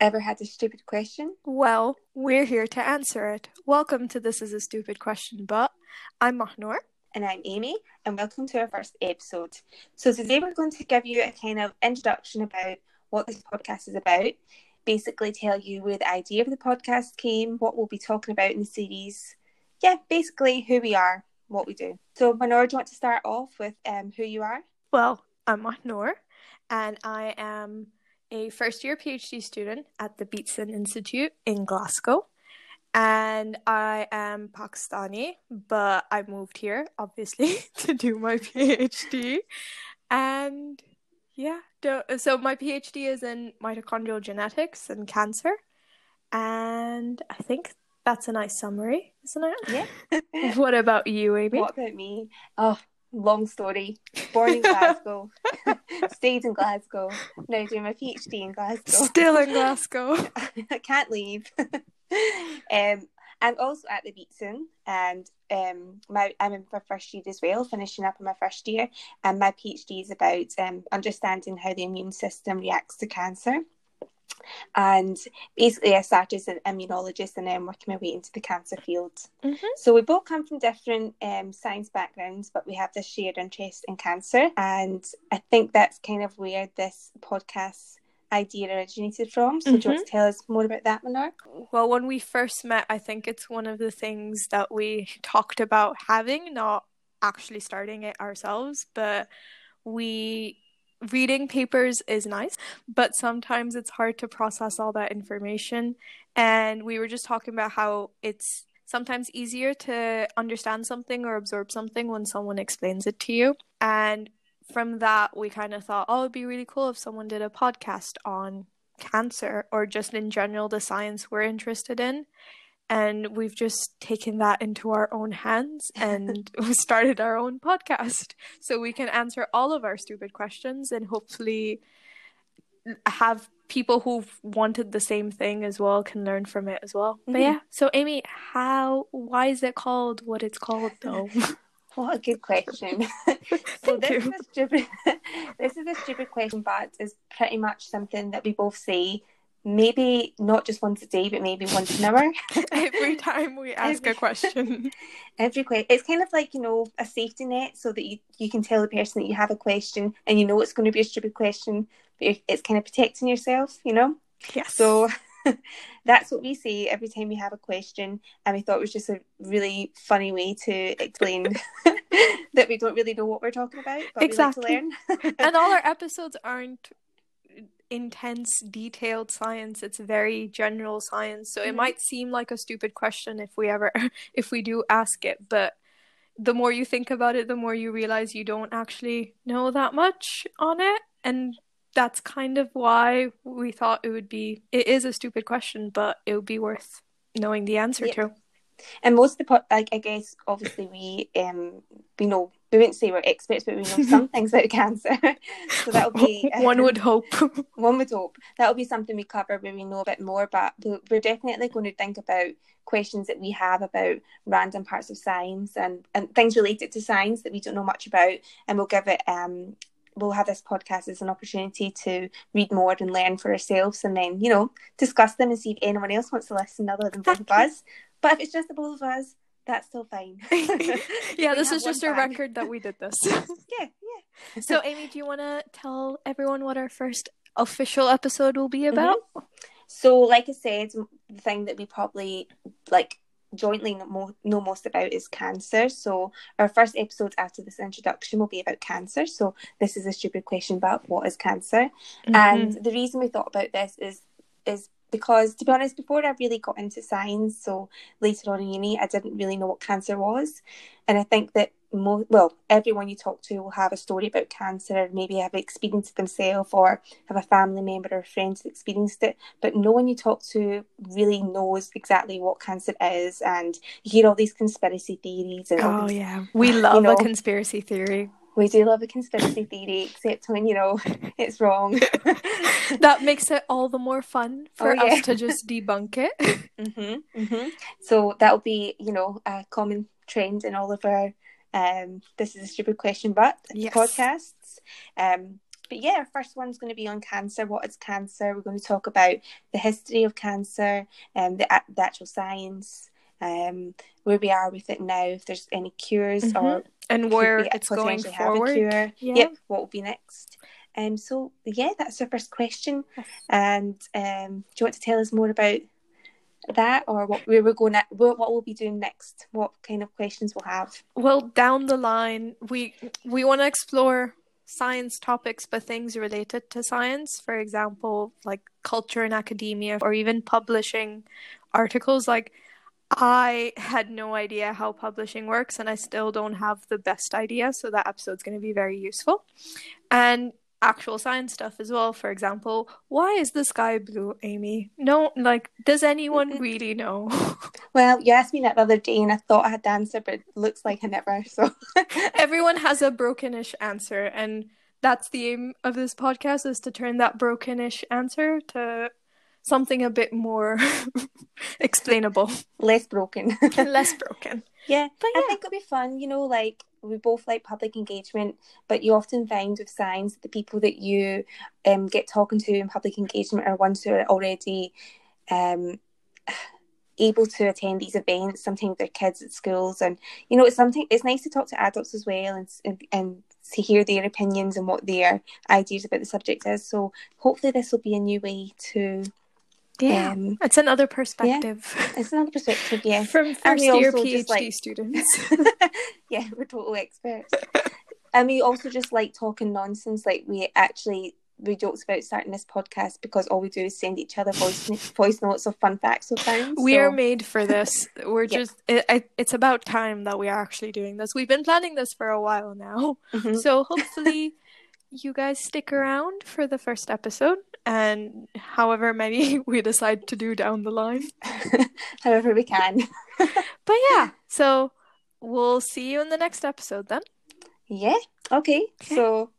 Ever had a stupid question? Well, we're here to answer it. Welcome to This is a Stupid Question, but I'm Mahnor. And I'm Amy, and welcome to our first episode. So, today we're going to give you a kind of introduction about what this podcast is about, basically, tell you where the idea of the podcast came, what we'll be talking about in the series. Yeah, basically, who we are, what we do. So, Mahnor, do you want to start off with um, who you are? Well, I'm Mahnor, and I am a first year PhD student at the Beatson Institute in Glasgow. And I am Pakistani, but I moved here obviously to do my PhD. And yeah, so my PhD is in mitochondrial genetics and cancer. And I think that's a nice summary, isn't it? Yeah. what about you, Amy? What about me? Oh, long story. Born in Glasgow, stayed in Glasgow, now doing my PhD in Glasgow. Still in Glasgow. I can't leave. um, I'm also at the Beatson, and um, my I'm in my first year as well, finishing up in my first year, and my PhD is about um, understanding how the immune system reacts to cancer. And basically, I started as an immunologist and then working my way into the cancer field. Mm-hmm. So we both come from different um, science backgrounds, but we have this shared interest in cancer. And I think that's kind of where this podcast idea originated from. So, mm-hmm. do you want mm-hmm. to tell us more about that, Mahnor? Well, when we first met, I think it's one of the things that we talked about having, not actually starting it ourselves, but we reading papers is nice, but sometimes it's hard to process all that information. And we were just talking about how it's sometimes easier to understand something or absorb something when someone explains it to you. And from that, we kind of thought, oh, it'd be really cool if someone did a podcast on cancer or just in general the science we're interested in and we've just taken that into our own hands and we started our own podcast. So we can answer all of our stupid questions and hopefully have people who've wanted the same thing as well can learn from it as well. Mm-hmm. but yeah. So amy how why is it called what it's called though? What a good question. So this is, a stupid, this is a stupid question but it's pretty much something that we both say maybe not just once a day, but maybe once an hour. every time we ask every, a question. Every question. It's kind of like, you know, a safety net so that you, you can tell the person that you have a question and you know it's going to be a stupid question, but it's kind of protecting yourself, you know? Yes. So that's what we say every time we have a question. And we thought it was just a really funny way to explain that we don't really know what we're talking about, but exactly. we like to learn. and all our episodes aren't intense detailed science it's very general science so mm-hmm. it might seem like a stupid question if we ever if we do ask it but the more you think about it the more you realize you don't actually know that much on it and that's kind of why we thought it would be it is a stupid question but it would be worth knowing the answer yeah. to and most of the like I guess obviously we um we know we wouldn't say we're experts, but we know some things about cancer. so that'll be one would hope. one would hope that'll be something we cover where we know a bit more. But we're definitely going to think about questions that we have about random parts of science and and things related to science that we don't know much about, and we'll give it um we'll have this podcast as an opportunity to read more and learn for ourselves and then you know discuss them and see if anyone else wants to listen other than both of us but if it's just the both of us that's still fine. yeah, this is just a record that we did this. yeah, yeah. so, Amy, do you want to tell everyone what our first official episode will be about? Mm-hmm. So, like I said, the thing that we probably like jointly know, know most about is cancer. So, our first episode after this introduction will be about cancer. So, this is a stupid question about what is cancer, mm-hmm. and the reason we thought about this is is because to be honest before i really got into science so later on in uni i didn't really know what cancer was. And i think that most, well everyone you talk to will have a story about cancer or maybe have experienced it themselves or have a family member or friend who experienced it but no one you talk to really knows exactly what cancer is and you hear all these conspiracy theories and oh yeah. We love you know, a conspiracy theory we do love a conspiracy theory, except when you know it's wrong. that makes it all the more fun for oh, yeah. us to just debunk it. Mm-hmm, mm-hmm. So that'll be, you know, a common trend in all of our um, "This is a stupid question," but yes. podcasts. Um, but yeah, our first one's going to be on cancer. What is cancer? We're going to talk about the history of cancer and the, the actual science, um, where we are with it now, if there's any cures Mhm. or And where it's going forward. cure. Yeah. Yep, what will be next? Um, so yeah, that's our first question. And um, do you want to tell us more about that, or what where we're going at? What, what we'll be doing next? What kind of questions we'll have? Well, down the line, we we want to explore science topics, but things related to science. For example, like culture and academia, or even publishing articles. Like, I had no idea how publishing works, and I still don't have the best idea. So that episode's going to be very useful, and actual science stuff as well. For example, why is the sky blue, Amy? No, like, does anyone really know? Well, you asked me that the other day, and I thought I had the answer, but it looks like I never. So everyone has a brokenish answer and that's the aim of this podcast is to turn that brokenish answer to something a bit more explainable less broken. less broken Yeah, But I think it'll be fun. You know, like we both like public engagement, but you often find with science the people that you um get talking to in public engagement are ones who are already um able to attend these events. Sometimes they're kids at schools, and you know, it's something. It's nice to talk to adults as well, and and, and to hear their opinions and what their ideas about the subject is. So hopefully, this will be a new way to. Yeah Um, it's another perspective it's another perspective, yeah. from first year phd like- students yeah, we're total experts. and we also just like talking nonsense. Like we actually we joked about starting this podcast because all we do is send each other voice voice notes of fun facts we found. we are made for this we're Yep. just it, it, it's about time that we are actually doing this we've been planning this for a while now Mhm. So hopefully you guys stick around for the first episode and however many we decide to do down the line. however we can. But yeah, so we'll see you in the next episode then. Yeah. Okay. So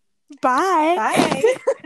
Bye. bye.